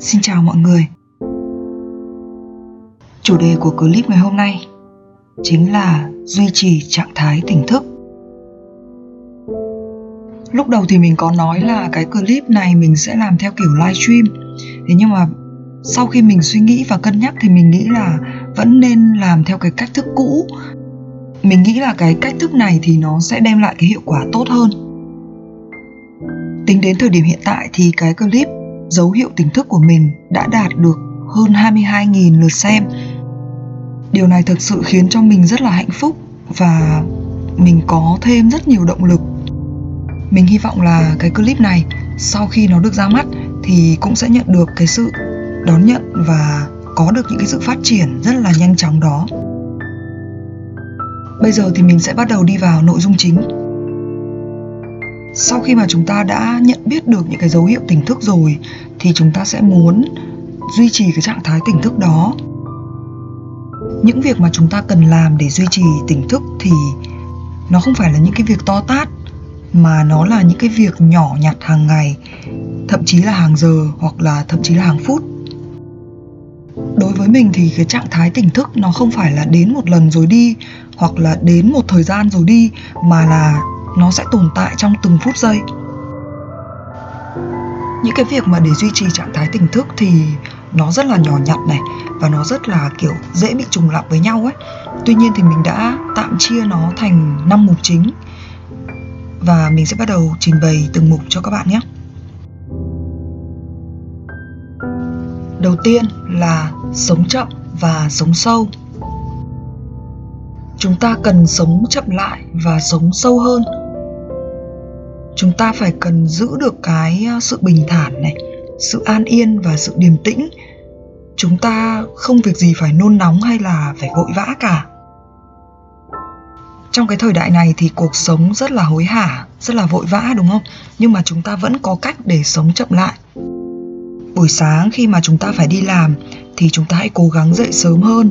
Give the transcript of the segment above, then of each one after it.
Xin chào mọi người. Chủ đề của clip ngày hôm nay chính là duy trì trạng thái tỉnh thức. Lúc đầu thì mình có nói là cái clip này mình sẽ làm theo kiểu live stream, Thế nhưng mà sau khi mình suy nghĩ và cân nhắc thì mình nghĩ là vẫn nên làm theo cái cách thức cũ. Mình nghĩ là cái cách thức này thì nó sẽ đem lại cái hiệu quả tốt hơn. Tính đến thời điểm hiện tại thì cái clip dấu hiệu tỉnh thức của mình đã đạt được hơn 22.000 lượt xem. Điều này thực sự khiến cho mình rất là hạnh phúc và mình có thêm rất nhiều động lực. Mình hy vọng là cái clip này sau khi nó được ra mắt thì cũng sẽ nhận được cái sự đón nhận và có được những cái sự phát triển rất là nhanh chóng đó. Bây giờ thì mình sẽ bắt đầu đi vào nội dung chính sau khi mà chúng ta đã nhận biết được những cái dấu hiệu tỉnh thức rồi, thì chúng ta sẽ muốn duy trì cái trạng thái tỉnh thức đó. Những việc mà chúng ta cần làm để duy trì tỉnh thức thì nó không phải là những cái việc to tát, mà nó là những cái việc nhỏ nhặt hàng ngày, thậm chí là hàng giờ hoặc là thậm chí là hàng phút. Đối với mình thì cái trạng thái tỉnh thức nó không phải là đến một lần rồi đi hoặc là đến một thời gian rồi đi, mà là nó sẽ tồn tại trong từng phút giây. Những cái việc mà để duy trì trạng thái tỉnh thức thì nó rất là nhỏ nhặt này và nó rất là, kiểu, dễ bị trùng lặp với nhau ấy. Tuy nhiên thì mình đã tạm chia nó thành năm mục chính và mình sẽ bắt đầu trình bày từng mục cho các bạn nhé. Đầu tiên là sống chậm và sống sâu. Chúng ta cần sống chậm lại và sống sâu hơn chúng ta phải cần giữ được cái à, sự bình thản này, sự an yên và sự điềm tĩnh. Chúng ta không việc gì phải nôn nóng hay là phải vội vã cả. Trong cái thời đại này thì cuộc sống rất là hối hả, rất là vội vã, đúng không? Nhưng mà chúng ta vẫn có cách để sống chậm lại. Buổi sáng khi mà chúng ta phải đi làm thì chúng ta hãy cố gắng dậy sớm hơn,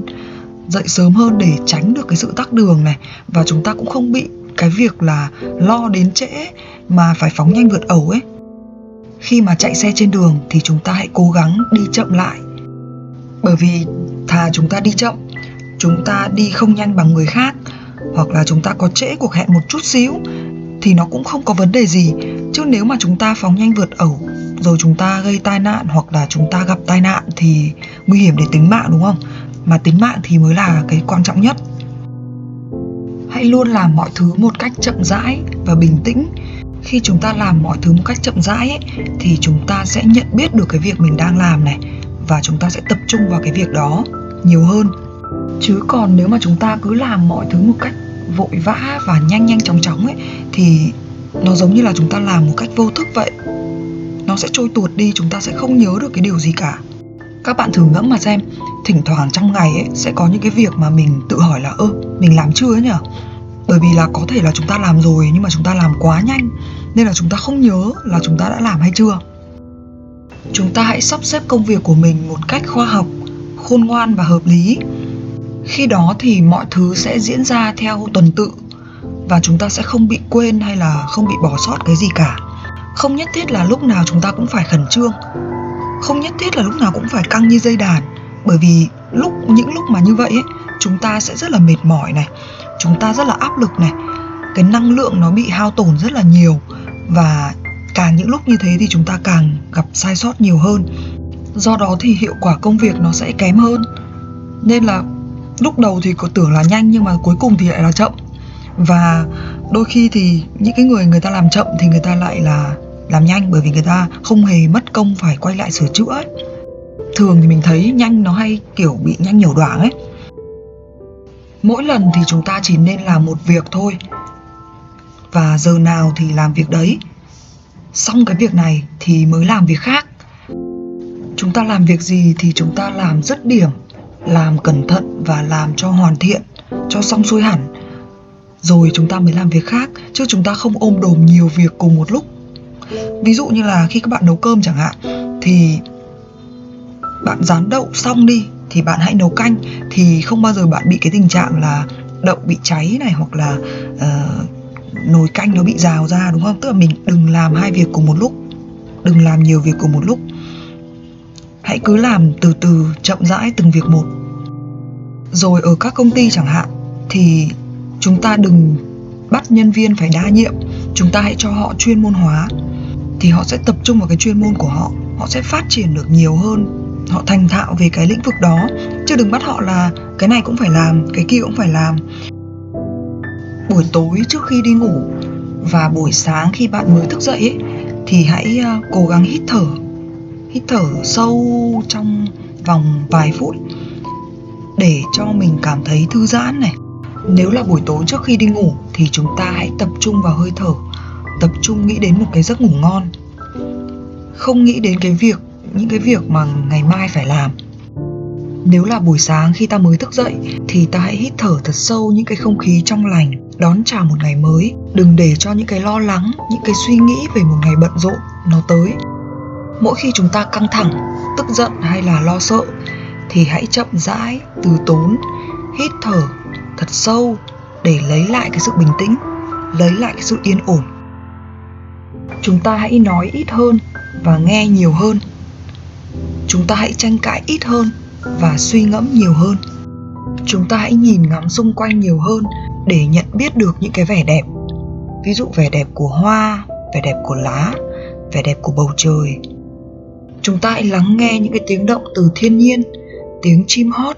dậy sớm hơn để tránh được cái sự tắc đường này. Và chúng ta cũng không bị cái việc là lo đến trễ mà phải phóng nhanh vượt ẩu ấy. Khi mà chạy xe trên đường thì chúng ta hãy cố gắng đi chậm lại. Bởi vì thà chúng ta đi chậm, chúng ta đi không nhanh bằng người khác, hoặc là chúng ta có trễ cuộc hẹn một chút xíu, thì nó cũng không có vấn đề gì. Chứ nếu mà chúng ta phóng nhanh vượt ẩu, rồi chúng ta gây tai nạn hoặc là chúng ta gặp tai nạn thì nguy hiểm đến tính mạng, đúng không? Mà tính mạng thì mới là cái quan trọng nhất hãy luôn làm mọi thứ một cách chậm rãi và bình tĩnh. Khi chúng ta làm mọi thứ một cách chậm rãi ấy, thì chúng ta sẽ nhận biết được cái việc mình đang làm này và chúng ta sẽ tập trung vào cái việc đó nhiều hơn. Chứ còn nếu mà chúng ta cứ làm mọi thứ một cách vội vã và nhanh nhanh chóng chóng ấy thì nó giống như là chúng ta làm một cách vô thức vậy. Nó sẽ trôi tuột đi chúng ta sẽ không nhớ được cái điều gì cả. Các bạn thử ngẫm mà xem thỉnh thoảng trong ngày ấy sẽ có những cái việc mà mình tự hỏi là ơ mình làm chưa ấy nhở bởi vì là có thể là chúng ta làm rồi nhưng mà chúng ta làm quá nhanh nên là chúng ta không nhớ là chúng ta đã làm hay chưa. Chúng ta hãy sắp xếp công việc của mình một cách khoa học khôn ngoan và hợp lý. Khi đó thì mọi thứ sẽ diễn ra theo tuần tự và chúng ta sẽ không bị quên hay là không bị bỏ sót cái gì cả. Không nhất thiết là lúc nào chúng ta cũng phải khẩn trương. Không nhất thiết là lúc nào cũng phải căng như dây đàn bởi vì lúc những lúc mà như vậy ấy, chúng ta sẽ rất là mệt mỏi này, chúng ta rất là áp lực này, cái năng lượng nó bị hao tổn rất là nhiều và càng những lúc như thế thì chúng ta càng gặp sai sót nhiều hơn. Do đó thì hiệu quả công việc nó sẽ kém hơn. Nên là lúc đầu thì có tưởng là nhanh nhưng mà cuối cùng thì lại là chậm. Và đôi khi thì những cái người người ta làm chậm thì người ta lại là làm nhanh bởi vì người ta không hề mất công phải quay lại sửa chữa ấy. thường thì mình thấy nhanh nó hay kiểu bị nhanh nhiều đoạn ấy mỗi lần thì chúng ta chỉ nên làm một việc thôi. Và giờ nào thì làm việc đấy. Xong cái việc này thì mới làm việc khác. Chúng ta làm việc gì thì chúng ta làm rất điểm, làm cẩn thận và làm cho hoàn thiện, cho xong xuôi hẳn. Rồi chúng ta mới làm việc khác, chứ chúng ta không ôm đồm nhiều việc cùng một lúc. Ví dụ như là khi các bạn nấu cơm chẳng hạn, thì bạn rán đậu xong đi thì bạn hãy nấu canh thì không bao giờ bạn bị cái tình trạng là đậu bị cháy này hoặc là uh, nồi canh nó bị rào ra đúng không? Tức là mình đừng làm hai việc cùng một lúc đừng làm nhiều việc cùng một lúc. Hãy cứ làm từ từ chậm rãi từng việc một. Rồi ở các công ty chẳng hạn thì chúng ta đừng bắt nhân viên phải đa nhiệm chúng ta hãy cho họ chuyên môn hóa thì họ sẽ tập trung vào cái chuyên môn của họ họ sẽ phát triển được nhiều hơn họ thành thạo về cái lĩnh vực đó. Chứ đừng bắt họ là cái này cũng phải làm cái kia cũng phải làm. Buổi tối trước khi đi ngủ và buổi sáng khi bạn mới thức dậy ấy, thì hãy ờ, cố gắng hít thở. Hít thở sâu trong vòng vài phút để cho mình cảm thấy thư giãn này. Nếu là buổi tối trước khi đi ngủ thì chúng ta hãy tập trung vào hơi thở. Tập trung nghĩ đến một cái giấc ngủ ngon. Không nghĩ đến cái việc những cái việc mà ngày mai phải làm. Nếu là buổi sáng khi ta mới thức dậy, thì ta hãy hít thở thật sâu những cái không khí trong lành, đón chào một ngày mới. Đừng để cho những cái lo lắng, những cái suy nghĩ về một ngày bận rộn nó tới. Mỗi khi chúng ta căng thẳng, tức giận hay là lo sợ, thì hãy chậm rãi, từ tốn, hít thở thật sâu để lấy lại cái sự bình tĩnh, lấy lại cái sự yên ổn. Chúng ta hãy nói ít hơn và nghe nhiều hơn chúng ta hãy tranh cãi ít hơn và suy ngẫm nhiều hơn. Chúng ta hãy nhìn ngắm xung quanh nhiều hơn để nhận biết được những cái vẻ đẹp. Ví dụ vẻ đẹp của hoa, vẻ đẹp của lá, vẻ đẹp của bầu trời. Chúng ta hãy lắng nghe những cái tiếng động từ thiên nhiên, tiếng chim hót,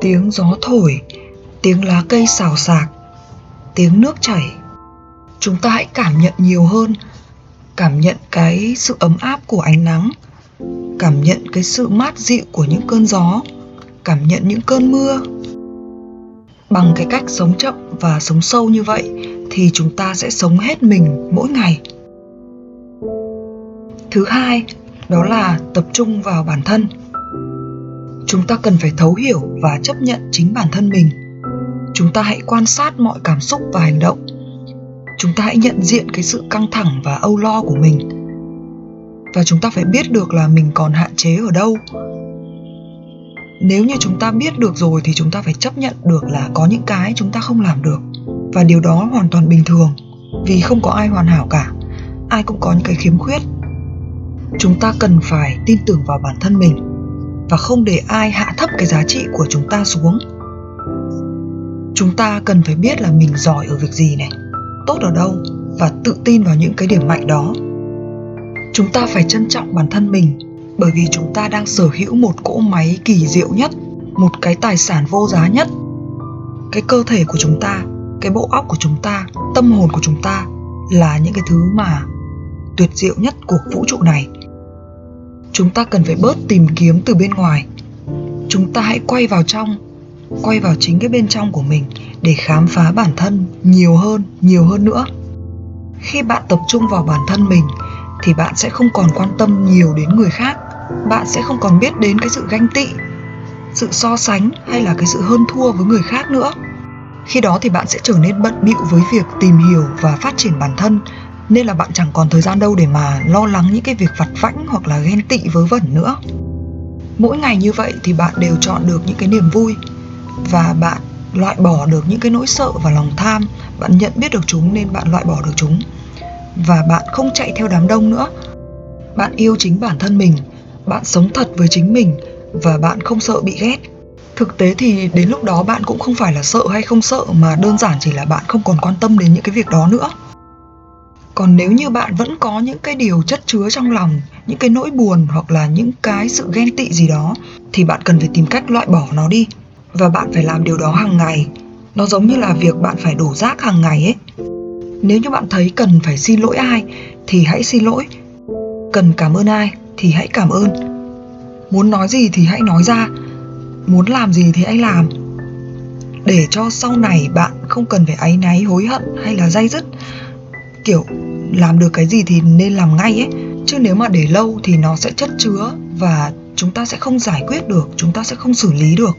tiếng gió thổi, tiếng lá cây xào xạc, tiếng nước chảy. Chúng ta hãy cảm nhận nhiều hơn, cảm nhận cái sự ấm áp của ánh nắng cảm nhận cái sự mát dịu của những cơn gió. Cảm nhận những cơn mưa. Bằng cái cách sống chậm và sống sâu như vậy thì chúng ta sẽ sống hết mình mỗi ngày. Thứ hai, đó là tập trung vào bản thân. Chúng ta cần phải thấu hiểu và chấp nhận chính bản thân mình. Chúng ta hãy quan sát mọi cảm xúc và hành động. Chúng ta hãy nhận diện cái sự căng thẳng và âu lo của mình và chúng ta phải biết được là mình còn hạn chế ở đâu. Nếu như chúng ta biết được rồi thì chúng ta phải chấp nhận được là có những cái chúng ta không làm được. Và điều đó hoàn toàn bình thường, vì không có ai hoàn hảo cả. Ai cũng có những cái khiếm khuyết. Chúng ta cần phải tin tưởng vào bản thân mình và không để ai hạ thấp cái giá trị của chúng ta xuống. Chúng ta cần phải biết là mình giỏi ở việc gì này, tốt ở đâu và tự tin vào những cái điểm mạnh đó chúng ta phải trân trọng bản thân mình, bởi vì chúng ta đang sở hữu một cỗ máy kỳ diệu nhất, một cái tài sản vô giá nhất. Cái cơ thể của chúng ta, cái bộ óc của chúng ta, tâm hồn của chúng ta là những cái thứ mà tuyệt diệu nhất của vũ trụ này. Chúng ta cần phải bớt tìm kiếm từ bên ngoài. Chúng ta hãy quay vào trong, quay vào chính cái bên trong của mình để khám phá bản thân nhiều hơn nhiều hơn nữa. Khi bạn tập trung vào bản thân mình thì bạn sẽ không còn quan tâm nhiều đến người khác. Bạn sẽ không còn biết đến cái sự ganh tị, sự so sánh hay là cái sự hơn thua với người khác nữa. Khi đó thì bạn sẽ trở nên bận bịu với việc tìm hiểu và phát triển bản thân, nên là bạn chẳng còn thời gian đâu để mà lo lắng những cái việc vặt vãnh hoặc là ghen tị vớ vẩn nữa. Mỗi ngày như vậy thì bạn đều chọn được những cái niềm vui và bạn loại bỏ được những cái nỗi sợ và lòng tham. Bạn nhận biết được chúng nên bạn loại bỏ được chúng và bạn không chạy theo đám đông nữa. Bạn yêu chính bản thân mình, bạn sống thật với chính mình và bạn không sợ bị ghét. Thực tế thì đến lúc đó bạn cũng không phải là sợ hay không sợ mà đơn giản chỉ là bạn không còn quan tâm đến những cái việc đó nữa. Còn nếu như bạn vẫn có những cái điều chất chứa trong lòng, những cái nỗi buồn hoặc là những cái sự ghen tị gì đó, thì bạn cần phải tìm cách loại bỏ nó đi. Và bạn phải làm điều đó hàng ngày. Nó giống như là việc bạn phải đổ rác hàng ngày ấy nếu như bạn thấy cần phải xin lỗi ai, thì hãy xin lỗi. Cần cảm ơn ai, thì hãy cảm ơn. Muốn nói gì thì hãy nói ra. Muốn làm gì thì hãy làm. Để cho sau này bạn không cần phải áy náy, hối hận hay là day dứt. Kiểu, làm được cái gì thì nên làm ngay ấy. Chứ nếu mà để lâu thì nó sẽ chất chứa và chúng ta sẽ không giải quyết được, chúng ta sẽ không xử lý được.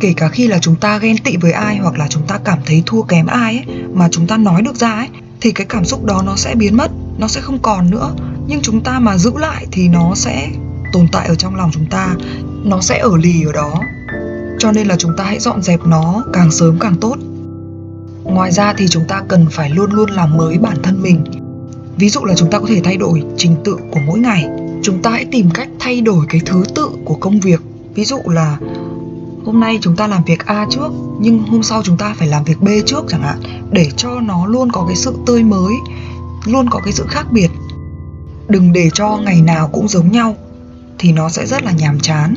Kể cả khi là chúng ta ghen tị với ai hoặc là chúng ta cảm thấy thua kém ai ấy mà chúng ta nói được ra ấy, thì cái cảm xúc đó nó sẽ biến mất, nó sẽ không còn nữa. Nhưng chúng ta mà giữ lại thì nó sẽ tồn tại ở trong lòng chúng ta, nó sẽ ở lì ở đó. Cho nên là chúng ta hãy dọn dẹp nó càng sớm càng tốt. Ngoài ra thì chúng ta cần phải luôn luôn làm mới bản thân mình. Ví dụ là chúng ta có thể thay đổi trình tự của mỗi ngày. Chúng ta hãy tìm cách thay đổi cái thứ tự của công việc. Ví dụ là hôm nay chúng ta làm việc A trước, nhưng hôm sau chúng ta phải làm việc B trước chẳng hạn, để cho nó luôn có cái sự tươi mới, luôn có cái sự khác biệt. Đừng để cho ngày nào cũng giống nhau, thì nó sẽ rất là nhàm chán.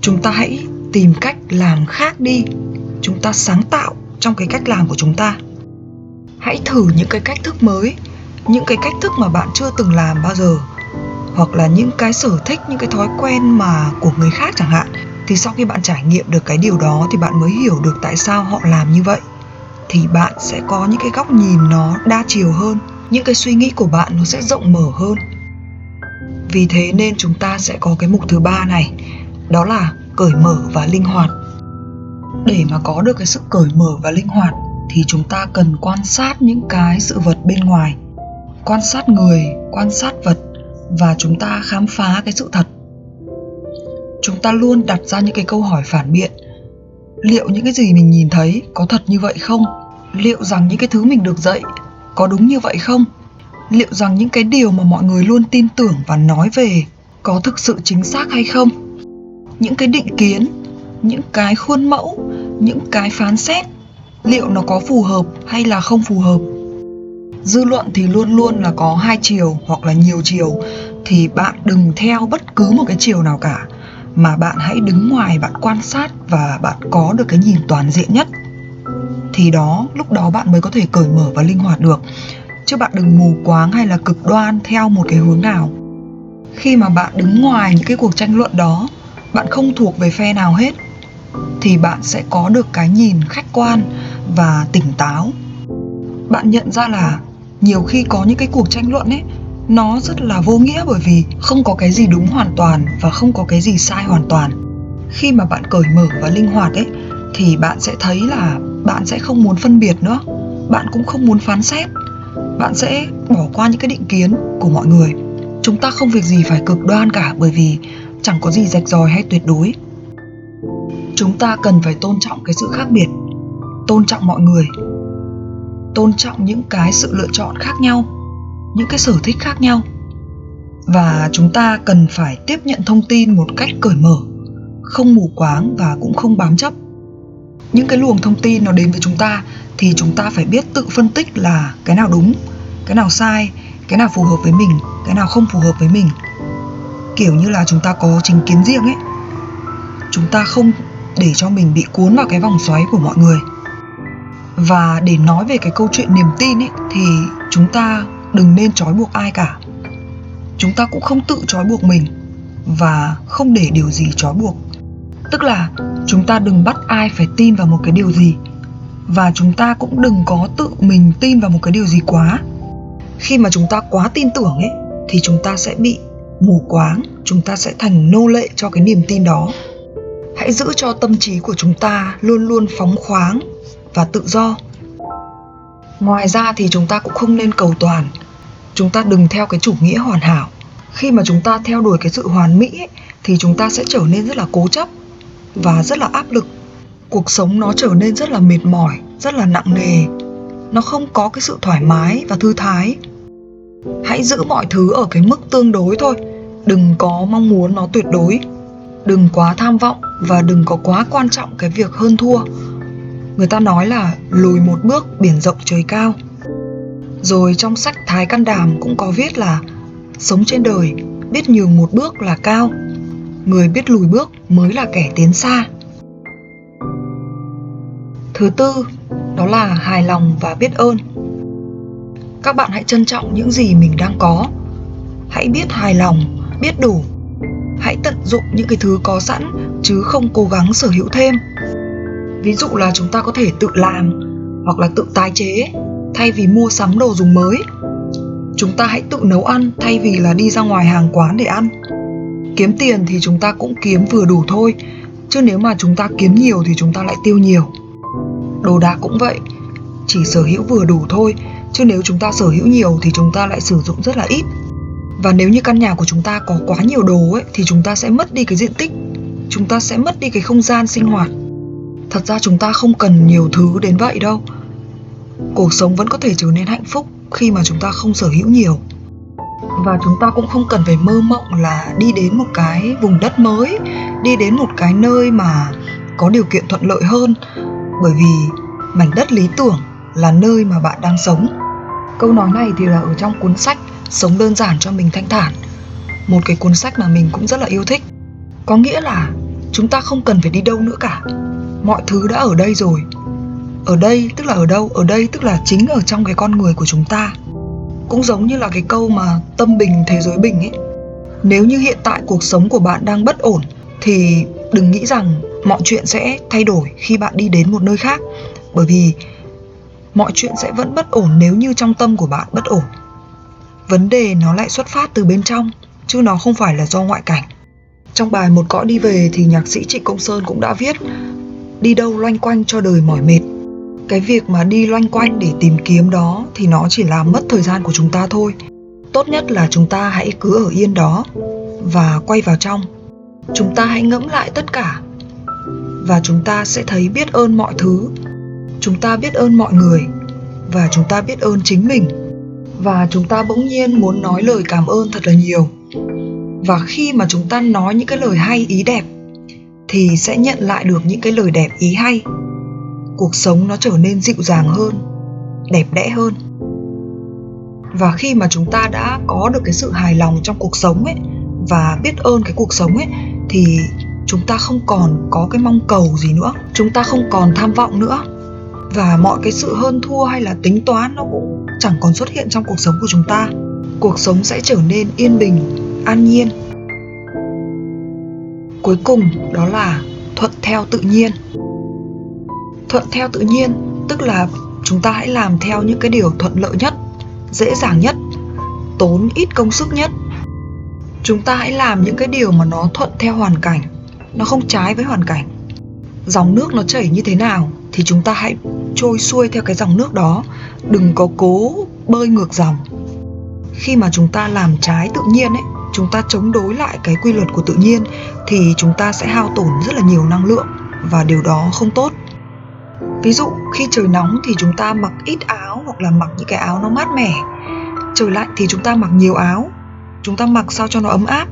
Chúng ta hãy tìm cách làm khác đi. Chúng ta sáng tạo trong cái cách làm của chúng ta. Hãy thử những cái cách thức mới, những cái cách thức mà bạn chưa từng làm bao giờ, hoặc là những cái sở thích, những cái thói quen mà của người khác chẳng hạn thì sau khi bạn trải nghiệm được cái điều đó thì bạn mới hiểu được tại sao họ làm như vậy. Thì bạn sẽ có những cái góc nhìn nó đa chiều hơn, những cái suy nghĩ của bạn nó sẽ rộng mở hơn. Vì thế nên chúng ta sẽ có cái mục thứ ba này, đó là cởi mở và linh hoạt. Để mà có được cái sự cởi mở và linh hoạt thì chúng ta cần quan sát những cái sự vật bên ngoài, quan sát người, quan sát vật và chúng ta khám phá cái sự thật chúng ta luôn đặt ra những cái câu hỏi phản biện. Liệu những cái gì mình nhìn thấy có thật như vậy không? Liệu rằng những cái thứ mình được dạy có đúng như vậy không? Liệu rằng những cái điều mà mọi người luôn tin tưởng và nói về có thực sự chính xác hay không? Những cái định kiến, những cái khuôn mẫu, những cái phán xét, liệu nó có phù hợp hay là không phù hợp? Dư luận thì luôn luôn là có hai chiều hoặc là nhiều chiều, thì bạn đừng theo bất cứ một cái chiều nào cả mà bạn hãy đứng ngoài, bạn quan sát và bạn có được cái nhìn toàn diện nhất. Thì đó, lúc đó bạn mới có thể cởi mở và linh hoạt được. Chứ bạn đừng mù quáng hay là cực đoan theo một cái hướng nào. Khi mà bạn đứng ngoài những cái cuộc tranh luận đó, bạn không thuộc về phe nào hết, thì bạn sẽ có được cái nhìn khách quan và tỉnh táo. Bạn nhận ra là nhiều khi có những cái cuộc tranh luận ấy nó rất là vô nghĩa bởi vì không có cái gì đúng hoàn toàn và không có cái gì sai hoàn toàn. Khi mà bạn cởi mở và linh hoạt ấy, thì bạn sẽ thấy là bạn sẽ không muốn phân biệt nữa. Bạn cũng không muốn phán xét. Bạn sẽ bỏ qua những cái định kiến của mọi người. Chúng ta không việc gì phải cực đoan cả bởi vì chẳng có gì rạch ròi hay tuyệt đối. Chúng ta cần phải tôn trọng cái sự khác biệt, tôn trọng mọi người, tôn trọng những cái sự lựa chọn khác nhau những cái sở thích khác nhau. Và chúng ta cần phải tiếp nhận thông tin một cách cởi mở, không mù quáng và cũng không bám chấp. Những cái luồng thông tin nó đến với chúng ta thì chúng ta phải biết tự phân tích là cái nào đúng, cái nào sai, cái nào phù hợp với mình, cái nào không phù hợp với mình. Kiểu như là chúng ta có chính kiến riêng ấy. Chúng ta không để cho mình bị cuốn vào cái vòng xoáy của mọi người. Và để nói về cái câu chuyện niềm tin ấy, thì chúng ta đừng nên trói buộc ai cả. Chúng ta cũng không tự trói buộc mình và không để điều gì trói buộc. Tức là chúng ta đừng bắt ai phải tin vào một cái điều gì và chúng ta cũng đừng có tự mình tin vào một cái điều gì quá. Khi mà chúng ta quá tin tưởng ấy, thì chúng ta sẽ bị mù quáng, chúng ta sẽ thành nô lệ cho cái niềm tin đó. Hãy giữ cho tâm trí của chúng ta luôn luôn phóng khoáng và tự do. Ngoài ra thì chúng ta cũng không nên cầu toàn chúng ta đừng theo cái chủ nghĩa hoàn hảo. Khi mà chúng ta theo đuổi cái sự hoàn mỹ ấy, thì chúng ta sẽ trở nên rất là cố chấp và rất là áp lực. Cuộc sống nó trở nên rất là mệt mỏi rất là nặng nề. Nó không có cái sự thoải mái và thư thái. Hãy giữ mọi thứ ở cái mức tương đối thôi. Đừng có mong muốn nó tuyệt đối. Đừng quá tham vọng và đừng có quá quan trọng cái việc hơn thua. Người ta nói là lùi một bước biển rộng trời cao rồi trong sách thái căn đàm cũng có viết là, sống trên đời, biết nhường một bước là cao. Người biết lùi bước mới là kẻ tiến xa. Thứ tư, đó là hài lòng và biết ơn. Các bạn hãy trân trọng những gì mình đang có. Hãy biết hài lòng, biết đủ. Hãy tận dụng những cái thứ có sẵn, chứ không cố gắng sở hữu thêm. Ví dụ là chúng ta có thể tự làm hoặc là tự tái chế thay vì mua sắm đồ dùng mới. Chúng ta hãy tự nấu ăn thay vì là đi ra ngoài hàng quán để ăn. Kiếm tiền thì chúng ta cũng kiếm vừa đủ thôi, chứ nếu mà chúng ta kiếm nhiều thì chúng ta lại tiêu nhiều. Đồ đạc cũng vậy, chỉ sở hữu vừa đủ thôi, chứ nếu chúng ta sở hữu nhiều thì chúng ta lại sử dụng rất là ít. Và nếu như căn nhà của chúng ta có quá nhiều đồ ấy, thì chúng ta sẽ mất đi cái diện tích, chúng ta sẽ mất đi cái không gian sinh hoạt. Thật ra chúng ta không cần nhiều thứ đến vậy đâu cuộc sống vẫn có thể trở nên hạnh phúc khi mà chúng ta không sở hữu nhiều. Và chúng ta cũng không cần phải mơ mộng là đi đến một cái vùng đất mới, đi đến một cái nơi mà có điều kiện thuận lợi hơn. Bởi vì mảnh đất lý tưởng là nơi mà bạn đang sống. Câu nói này thì là ở trong cuốn sách sống đơn giản cho mình thanh thản. Một cái cuốn sách mà mình cũng rất là yêu thích. Có nghĩa là chúng ta không cần phải đi đâu nữa cả. Mọi thứ đã ở đây rồi ở đây, tức là ở đâu? Ở đây tức là chính ở trong cái con người của chúng ta. Cũng giống như là cái câu mà tâm bình, thế giới bình ấy. Nếu như hiện tại cuộc sống của bạn đang bất ổn, thì đừng nghĩ rằng mọi chuyện sẽ thay đổi khi bạn đi đến một nơi khác. Bởi vì mọi chuyện sẽ vẫn bất ổn nếu như trong tâm của bạn bất ổn. Vấn đề nó lại xuất phát từ bên trong, chứ nó không phải là do ngoại cảnh. Trong bài một cõi đi về thì nhạc sĩ trịnh công sơn cũng đã viết, đi đâu loanh quanh cho đời mỏi mệt cái việc mà đi loanh quanh để tìm kiếm đó thì nó chỉ làm mất thời gian của chúng ta thôi. Tốt nhất là chúng ta hãy cứ ở yên đó và quay vào trong. Chúng ta hãy ngẫm lại tất cả và chúng ta sẽ thấy biết ơn mọi thứ. Chúng ta biết ơn mọi người và chúng ta biết ơn chính mình. Và chúng ta bỗng nhiên muốn nói lời cảm ơn thật là nhiều. Và khi mà chúng ta nói những cái lời hay, ý đẹp thì sẽ nhận lại được những cái lời đẹp, ý hay cuộc sống nó trở nên dịu dàng hơn, đẹp đẽ hơn. Và khi mà chúng ta đã có được cái sự hài lòng trong cuộc sống ấy và biết ơn cái cuộc sống ấy, thì chúng ta không còn có cái mong cầu gì nữa. Chúng ta không còn tham vọng nữa. Và mọi cái sự hơn thua hay là tính toán nó cũng chẳng còn xuất hiện trong cuộc sống của chúng ta. Cuộc sống sẽ trở nên yên bình, an nhiên. Cuối cùng đó là thuận theo tự nhiên thuận theo tự nhiên, tức là chúng ta hãy làm theo những cái điều thuận lợi nhất, dễ dàng nhất, tốn ít công sức nhất. Chúng ta hãy làm những cái điều mà nó thuận theo hoàn cảnh, nó không trái với hoàn cảnh. Dòng nước nó chảy như thế nào thì chúng ta hãy trôi xuôi theo cái dòng nước đó, đừng có cố bơi ngược dòng. Khi mà chúng ta làm trái tự nhiên ấy, chúng ta chống đối lại cái quy luật của tự nhiên thì chúng ta sẽ hao tổn rất là nhiều năng lượng và điều đó không tốt ví dụ khi trời nóng thì chúng ta mặc ít áo hoặc là mặc những cái áo nó mát mẻ trời lạnh thì chúng ta mặc nhiều áo chúng ta mặc sao cho nó ấm áp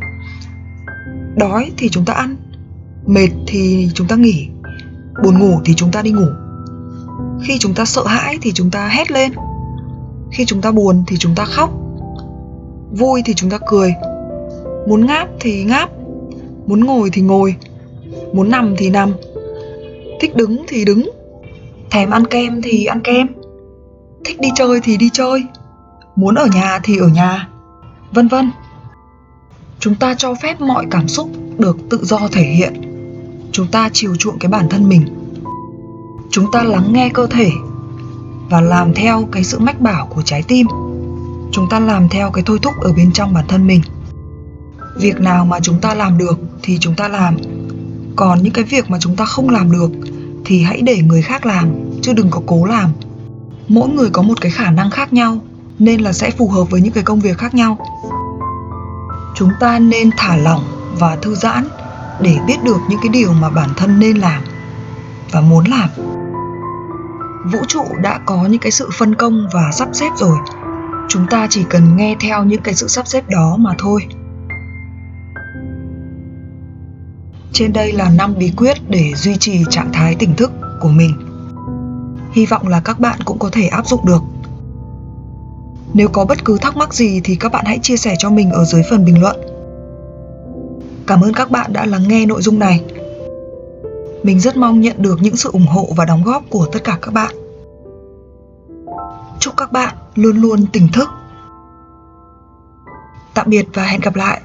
đói thì chúng ta ăn mệt thì chúng ta nghỉ buồn ngủ thì chúng ta đi ngủ khi chúng ta sợ hãi thì chúng ta hét lên khi chúng ta buồn thì chúng ta khóc vui thì chúng ta cười muốn ngáp thì ngáp muốn ngồi thì ngồi muốn nằm thì nằm thích đứng thì đứng thèm ăn kem thì ăn kem. Thích đi chơi thì đi chơi. Muốn ở nhà thì ở nhà. Vân vân. Chúng ta cho phép mọi cảm xúc được tự do thể hiện. Chúng ta chiều chuộng cái bản thân mình. Chúng ta lắng nghe cơ thể và làm theo cái sự mách bảo của trái tim. Chúng ta làm theo cái thôi thúc ở bên trong bản thân mình. Việc nào mà chúng ta làm được thì chúng ta làm. Còn những cái việc mà chúng ta không làm được thì hãy để người khác làm, chứ đừng có cố làm. Mỗi người có một cái khả năng khác nhau, nên là sẽ phù hợp với những cái công việc khác nhau. Chúng ta nên thả lỏng và thư giãn để biết được những cái điều mà bản thân nên làm và muốn làm. Vũ trụ đã có những cái sự phân công và sắp xếp rồi. Chúng ta chỉ cần nghe theo những cái sự sắp xếp đó mà thôi. Trên đây là năm bí quyết để duy trì trạng thái tỉnh thức của mình. Hy vọng là các bạn cũng có thể áp dụng được. Nếu có bất cứ thắc mắc gì thì các bạn hãy chia sẻ cho mình ở dưới phần bình luận. Cảm ơn các bạn đã lắng nghe nội dung này. Mình rất mong nhận được những sự ủng hộ và đóng góp của tất cả các bạn. Chúc các bạn luôn luôn tỉnh thức. Tạm biệt và hẹn gặp lại.